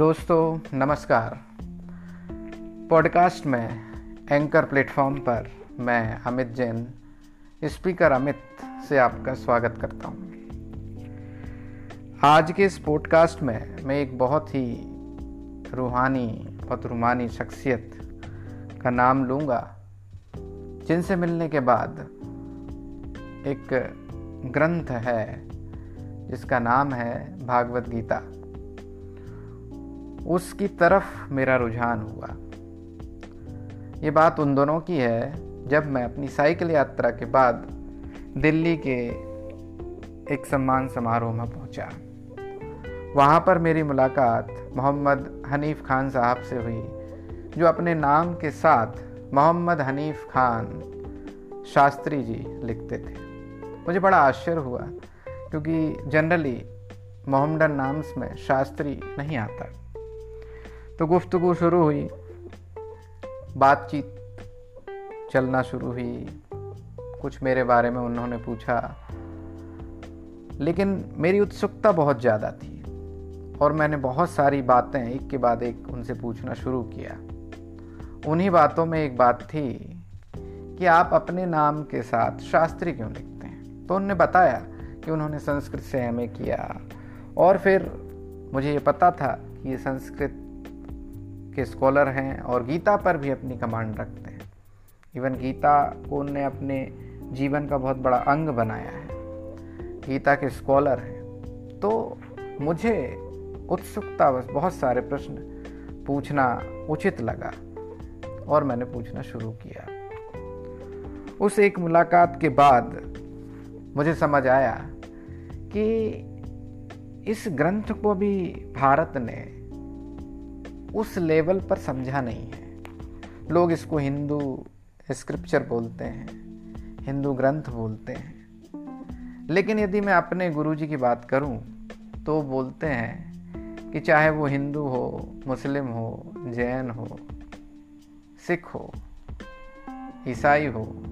दोस्तों, नमस्कार पॉडकास्ट में एंकर प्लेटफॉर्म पर मैं, अमित जैन, स्पीकर अमित से आपका स्वागत करता हूँ। आज के इस पॉडकास्ट में मैं एक बहुत ही रूहानी पतरुमानी शख्सियत का नाम लूँगा, जिनसे मिलने के बाद एक ग्रंथ है, जिसका नाम है भागवत गीता उसकी तरफ़ मेरा रुझान हुआ। ये बात उन दोनों की है, जब मैं अपनी साइकिल यात्रा के बाद दिल्ली के एक सम्मान समारोह में पहुँचा। वहाँ पर मेरी मुलाकात मोहम्मद हनीफ खान साहब से हुई, जो अपने नाम के साथ मोहम्मद हनीफ खान शास्त्री जी लिखते थे। मुझे बड़ा आश्चर्य हुआ, क्योंकि जनरली मोहम्मदन नाम्स में शास्त्री नहीं आता। तो गुफ्तगु शुरू हुई। बातचीत चलना शुरू हुई। कुछ मेरे बारे में उन्होंने पूछा। लेकिन मेरी उत्सुकता बहुत ज़्यादा थी और मैंने बहुत सारी बातें एक के बाद एक उनसे पूछना शुरू किया। उन्हीं बातों में एक बात थी कि आप अपने नाम के साथ शास्त्री क्यों लिखते हैं? तो उन्होंने बताया कि उन्होंने संस्कृत से एम किया और फिर मुझे ये पता था कि ये संस्कृत के स्कॉलर हैं और गीता पर भी अपनी कमांड रखते हैं। इवन गीता को उनने अपने जीवन का बहुत बड़ा अंग बनाया है। गीता के स्कॉलर हैं। तो मुझे उत्सुकता बस बहुत सारे प्रश्न पूछना उचित लगा और मैंने पूछना शुरू किया। उस एक मुलाकात के बाद मुझे समझ आया कि इस ग्रंथ को भी भारत ने उस लेवल पर समझा नहीं है। लोग इसको हिंदू स्क्रिप्चर बोलते हैं, हिंदू ग्रंथ बोलते हैं। लेकिन यदि मैं अपने गुरुजी की बात करूँ तो बोलते हैं कि चाहे वो हिंदू हो, मुस्लिम हो, जैन हो, सिख हो, ईसाई हो,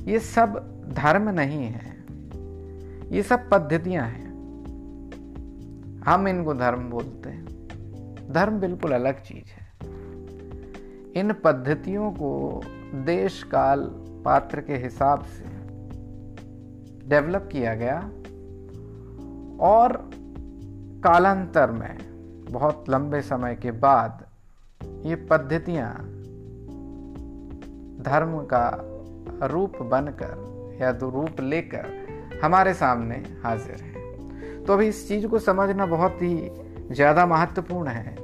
ये सब धर्म नहीं है। ये सब पद्धतियाँ हैं। हम इनको धर्म बोलते हैं। धर्म बिल्कुल अलग चीज़ है। इन पद्धतियों को देश काल पात्र के हिसाब से डेवलप किया गया और कालांतर में, बहुत लंबे समय के बाद, ये पद्धतियाँ धर्म का रूप बनकर या रूप लेकर हमारे सामने हाजिर है। तो अभी इस चीज़ को समझना बहुत ही ज़्यादा महत्वपूर्ण है।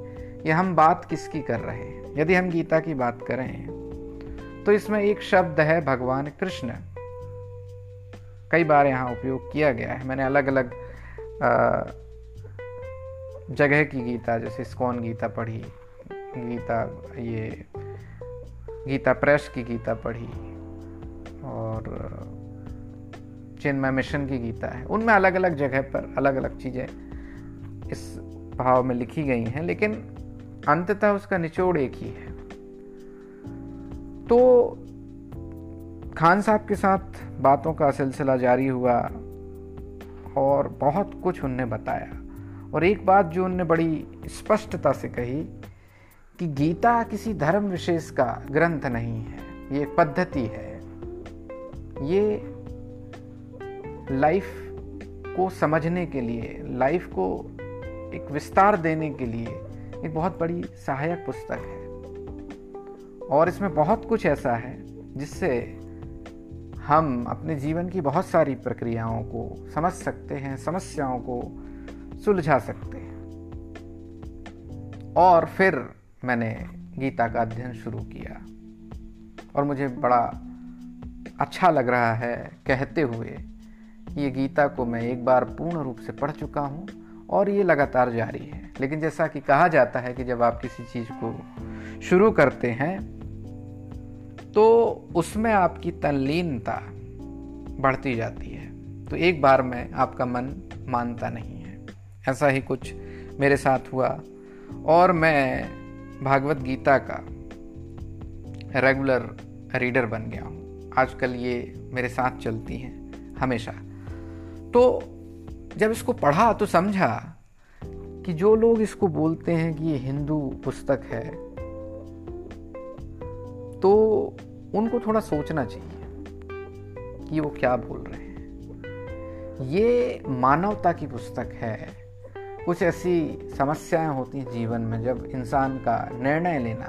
कि हम बात किसकी कर रहे हैं? यदि हम गीता की बात करें तो इसमें एक शब्द है भगवान कृष्ण। कई बार यहाँ उपयोग किया गया है। मैंने अलग अलग जगह की गीता, जैसे स्कॉन गीता पढ़ी, गीता ये, गीता प्रेस की गीता पढ़ी, और चिन्मय मिशन की गीता है। उनमें अलग अलग जगह पर अलग अलग चीज़ें इस भाव में लिखी गई हैं, लेकिन अंततः उसका निचोड़ एक ही है। तो खान साहब के साथ बातों का सिलसिला जारी हुआ और बहुत कुछ उनने बताया। और एक बात जो उनने बड़ी स्पष्टता से कही कि गीता किसी धर्म विशेष का ग्रंथ नहीं है, ये पद्धति है। ये लाइफ को समझने के लिए, लाइफ को एक विस्तार देने के लिए एक बहुत बड़ी सहायक पुस्तक है। और इसमें बहुत कुछ ऐसा है जिससे हम अपने जीवन की बहुत सारी प्रक्रियाओं को समझ सकते हैं, समस्याओं को सुलझा सकते हैं। और फिर मैंने गीता का अध्ययन शुरू किया। और मुझे बड़ा अच्छा लग रहा है कहते हुए ये गीता को मैं एक बार पूर्ण रूप से पढ़ चुका हूँ। और ये लगातार जारी है। लेकिन जैसा कि कहा जाता है कि जब आप किसी चीज़ को शुरू करते हैं तो उसमें आपकी तल्लीनता बढ़ती जाती है। तो एक बार में आपका मन मानता नहीं है। ऐसा ही कुछ मेरे साथ हुआ और मैं भागवत गीता का रेगुलर रीडर बन गया हूँ। आजकल ये मेरे साथ चलती हैं, हमेशा। तो जब इसको पढ़ा तो समझा कि जो लोग इसको बोलते हैं कि ये हिंदू पुस्तक है तो उनको थोड़ा सोचना चाहिए कि वो क्या बोल रहे हैं। ये मानवता की पुस्तक है। कुछ ऐसी समस्याएँ होती हैं जीवन में जब इंसान का निर्णय लेना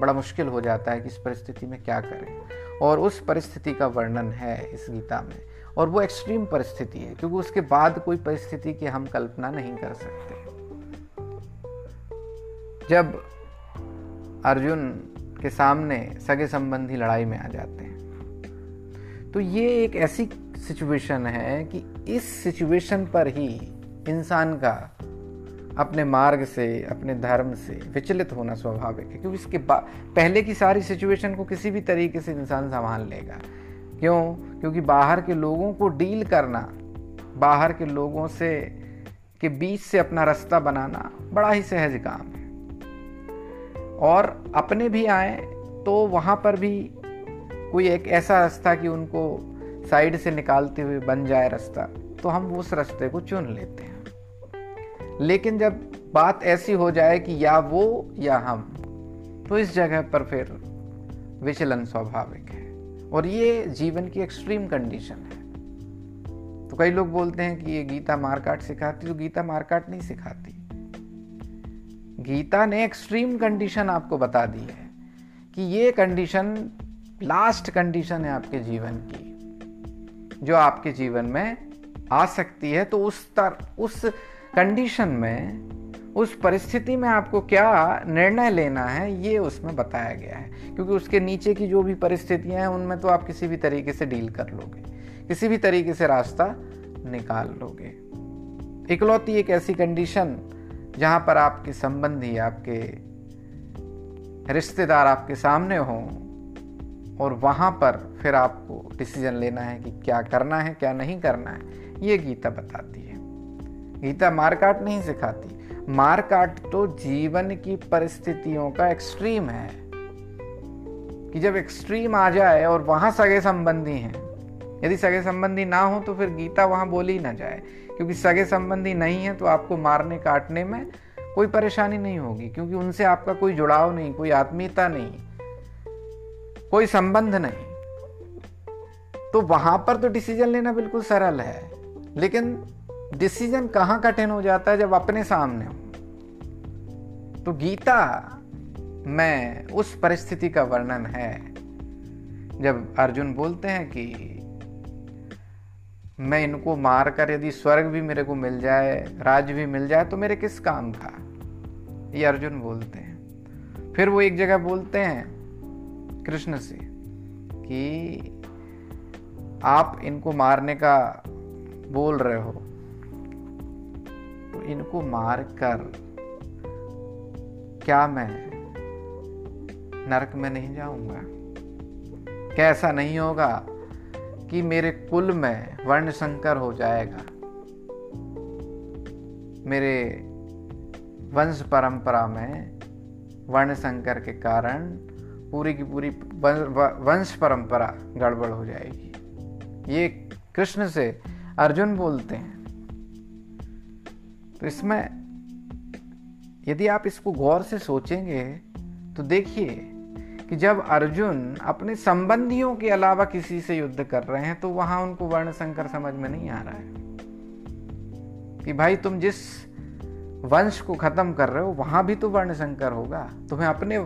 बड़ा मुश्किल हो जाता है कि इस परिस्थिति में क्या करें। और उस परिस्थिति का वर्णन है इस गीता में। और वो एक्सट्रीम परिस्थिति है, क्योंकि उसके बाद कोई परिस्थिति की हम कल्पना नहीं कर सकते। जब अर्जुन के सामने सगे संबंधी लड़ाई में आ जाते हैं तो ये एक ऐसी सिचुएशन है कि इस सिचुएशन पर ही इंसान का अपने मार्ग से, अपने धर्म से विचलित होना स्वाभाविक है, क्योंकि इसके पहले की सारी सिचुएशन को किसी भी तरीके से इंसान संभाल लेगा। क्यों? क्योंकि बाहर के लोगों को डील करना, बाहर के लोगों से, के बीच से अपना रास्ता बनाना बड़ा ही सहज काम है। और अपने भी आए तो वहाँ पर भी कोई एक ऐसा रास्ता कि उनको साइड से निकालते हुए बन जाए रास्ता तो हम उस रास्ते को चुन लेते हैं। लेकिन जब बात ऐसी हो जाए कि या वो या हम तो इस जगह पर फिर विचलन स्वाभाविक है। और ये जीवन की एक्सट्रीम कंडीशन है। तो कई लोग बोलते हैं कि ये गीता मारकाट सिखाती तो गीता मारकाट नहीं सिखाती। गीता ने एक्सट्रीम कंडीशन आपको बता दी है कि ये कंडीशन, लास्ट कंडीशन है आपके जीवन की, जो आपके जीवन में आ सकती है। तो उस तर, उस कंडीशन में उस परिस्थिति में आपको क्या निर्णय लेना है, ये उसमें बताया गया है। क्योंकि उसके नीचे की जो भी परिस्थितियाँ हैं, उनमें तो आप किसी भी तरीके से डील कर लोगे। किसी भी तरीके से रास्ता निकाल लोगे। इकलौती एक ऐसी कंडीशन जहाँ पर आपके संबंधी, आपके रिश्तेदार आपके सामने हों, और वहाँ पर फिर आपको डिसीज़न लेना है कि क्या करना है, क्या नहीं करना है, ये गीता बताती है। गीता मारकाट नहीं सिखाती। मारकाट तो जीवन की परिस्थितियों का एक्सट्रीम है। कि जब एक्सट्रीम आ जाए और वहाँ सगे संबंधी हैं, यदि सगे संबंधी ना हो तो फिर गीता वहाँ बोली ना जाए। क्योंकि सगे संबंधी नहीं है तो आपको मारने काटने में कोई परेशानी नहीं होगी, क्योंकि उनसे आपका कोई जुड़ाव नहीं, कोई आत्मीयता नहीं, कोई संबंध नहीं। तो वहाँ पर तो डिसीज़न लेना बिल्कुल सरल है। लेकिन डिसीज़न कहाँ कठिन हो जाता है जब अपने सामने हो? तो गीता में उस परिस्थिति का वर्णन है, जब अर्जुन बोलते हैं कि, मैं इनको मारकर यदि स्वर्ग भी मेरे को मिल जाए राज भी मिल जाए तो मेरे किस काम का ये अर्जुन बोलते हैं। फिर वो एक जगह बोलते हैं, कृष्ण से, कि, आप इनको मारने का बोल रहे हो इनको मार कर क्या मैं नरक में नहीं जाऊँगा? क्या ऐसा नहीं होगा कि मेरे कुल में वर्ण संकर हो जाएगा? मेरे वंश परंपरा में वर्ण संकर के कारण पूरी की पूरी वंश परंपरा गड़बड़ हो जाएगी। ये कृष्ण से अर्जुन बोलते हैं। तो इसमें यदि आप इसको गौर से सोचेंगे तो देखिए कि जब अर्जुन अपने संबंधियों के अलावा किसी से युद्ध कर रहे हैं तो वहाँ उनको वर्ण संकर समझ में नहीं आ रहा है कि भाई तुम जिस वंश को खत्म कर रहे हो, वहाँ भी तो वर्ण संकर होगा। तुम्हें अपने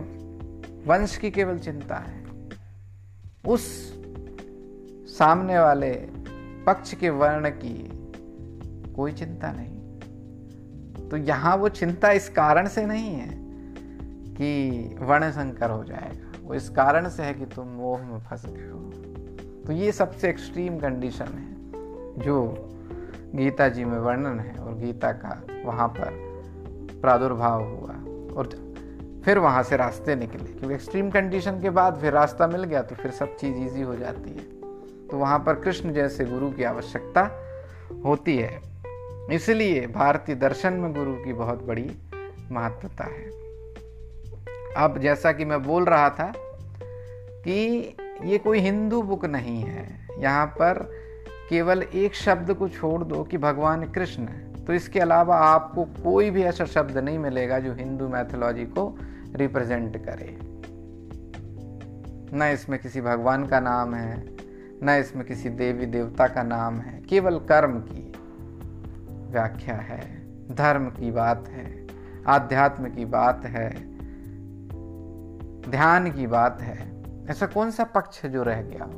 वंश की केवल चिंता है। उस सामने वाले पक्ष के वर्ण की कोई चिंता नहीं। तो यहाँ वो चिंता इस कारण से नहीं है कि वर्ण संकर हो जाएगा। वो इस कारण से है कि तुम मोह में फंस गए हो। तो ये सबसे एक्सट्रीम कंडीशन है, जो गीता जी में वर्णन है और गीता का वहाँ पर प्रादुर्भाव हुआ और फिर वहाँ से रास्ते निकले। क्योंकि एक्सट्रीम कंडीशन के बाद फिर रास्ता मिल गया तो फिर सब चीज़ ईजी हो जाती है। तो वहाँ पर कृष्ण जैसे गुरु की आवश्यकता होती है। इसलिए भारतीय दर्शन में गुरु की बहुत बड़ी महत्वता है। अब जैसा कि मैं बोल रहा था कि ये कोई हिंदू बुक नहीं है। यहाँ पर केवल एक शब्द को छोड़ दो कि भगवान कृष्ण तो इसके अलावा आपको कोई भी ऐसा शब्द नहीं मिलेगा जो हिंदू मैथोलॉजी को रिप्रेजेंट करे। न इसमें किसी भगवान का नाम है, न इसमें किसी देवी देवता का नाम है। केवल कर्म की व्याख्या है। धर्म की बात है, आध्यात्म की बात है, ध्यान की बात है। ऐसा कौन सा पक्ष है जो रह गया?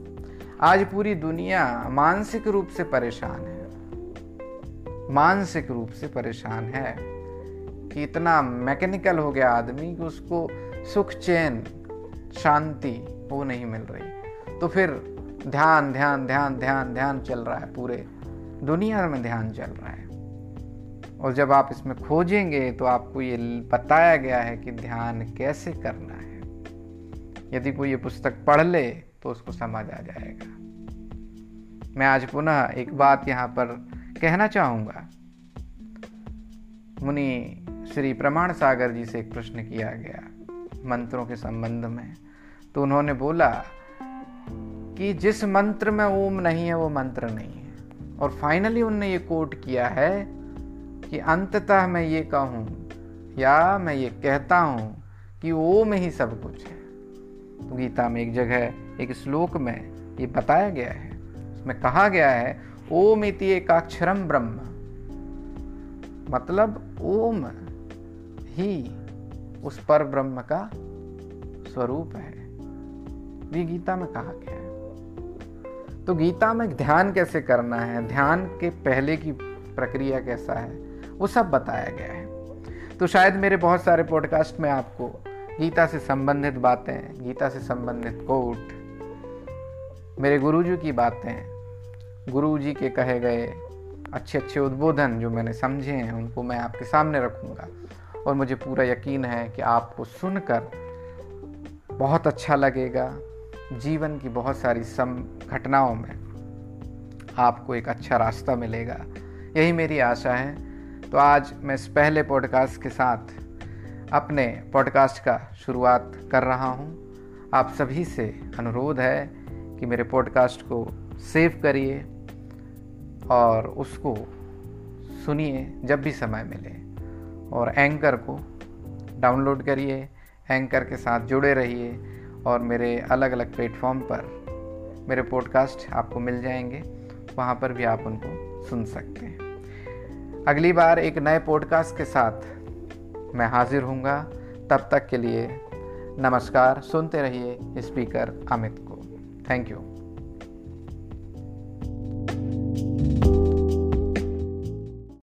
आज पूरी दुनिया मानसिक रूप से परेशान है। मानसिक रूप से परेशान है कि इतना मैकेनिकल हो गया आदमी कि उसको सुख, चैन, शांति वो नहीं मिल रही। तो फिर ध्यान ध्यान ध्यान ध्यान ध्यान चल रहा है पूरे दुनिया में ध्यान चल रहा है। और जब आप इसमें खोजेंगे तो आपको ये बताया गया है कि ध्यान कैसे करना है। यदि कोई ये पुस्तक पढ़ ले तो उसको समझ आ जाएगा। मैं आज पुनः एक बात यहाँ पर कहना चाहूँगा। मुनि श्री प्रमाण सागर जी से एक प्रश्न किया गया मंत्रों के संबंध में। तो उन्होंने बोला कि जिस मंत्र में ओम नहीं है, वो मंत्र नहीं है। और फाइनली उनने ये कोट किया है कि अंततः मैं ये कहूँ या मैं ये कहता हूँ कि ओम ही सब कुछ है। तो गीता में एक जगह, एक श्लोक में ये बताया गया है। उसमें कहा गया है, ओम इति एकाक्षरम ब्रह्म। मतलब ओम ही उस पर ब्रह्म का स्वरूप है। ये गीता में कहा गया है। तो गीता में ध्यान कैसे करना है? ध्यान के पहले की प्रक्रिया कैसा है? वो सब बताया गया है। तो शायद मेरे बहुत सारे पॉडकास्ट में आपको गीता से संबंधित बातें, गीता से संबंधित कोट मेरे गुरुजी की बातें गुरु जी के कहे गए अच्छे अच्छे उद्बोधन जो मैंने समझे हैं, उनको मैं आपके सामने रखूँगा। और मुझे पूरा यकीन है कि आपको सुनकर बहुत अच्छा लगेगा। जीवन की बहुत सारी सम, घटनाओं में आपको एक अच्छा रास्ता मिलेगा। यही मेरी आशा है। तो आज मैं इस पहले पॉडकास्ट के साथ अपने पॉडकास्ट का शुरुआत कर रहा हूँ। आप सभी से अनुरोध है कि मेरे पॉडकास्ट को सेव करिए और उसको सुनिए जब भी समय मिले और एंकर को डाउनलोड करिए एंकर के साथ जुड़े रहिए और मेरे अलग अलग प्लेटफॉर्म पर मेरे पॉडकास्ट आपको मिल जाएँगे। वहाँ पर भी आप उनको सुन सकते हैं। अगली बार एक नए पॉडकास्ट के साथ मैं हाजिर हूँगा। तब तक के लिए नमस्कार, सुनते रहिए स्पीकर अमित को। Thank you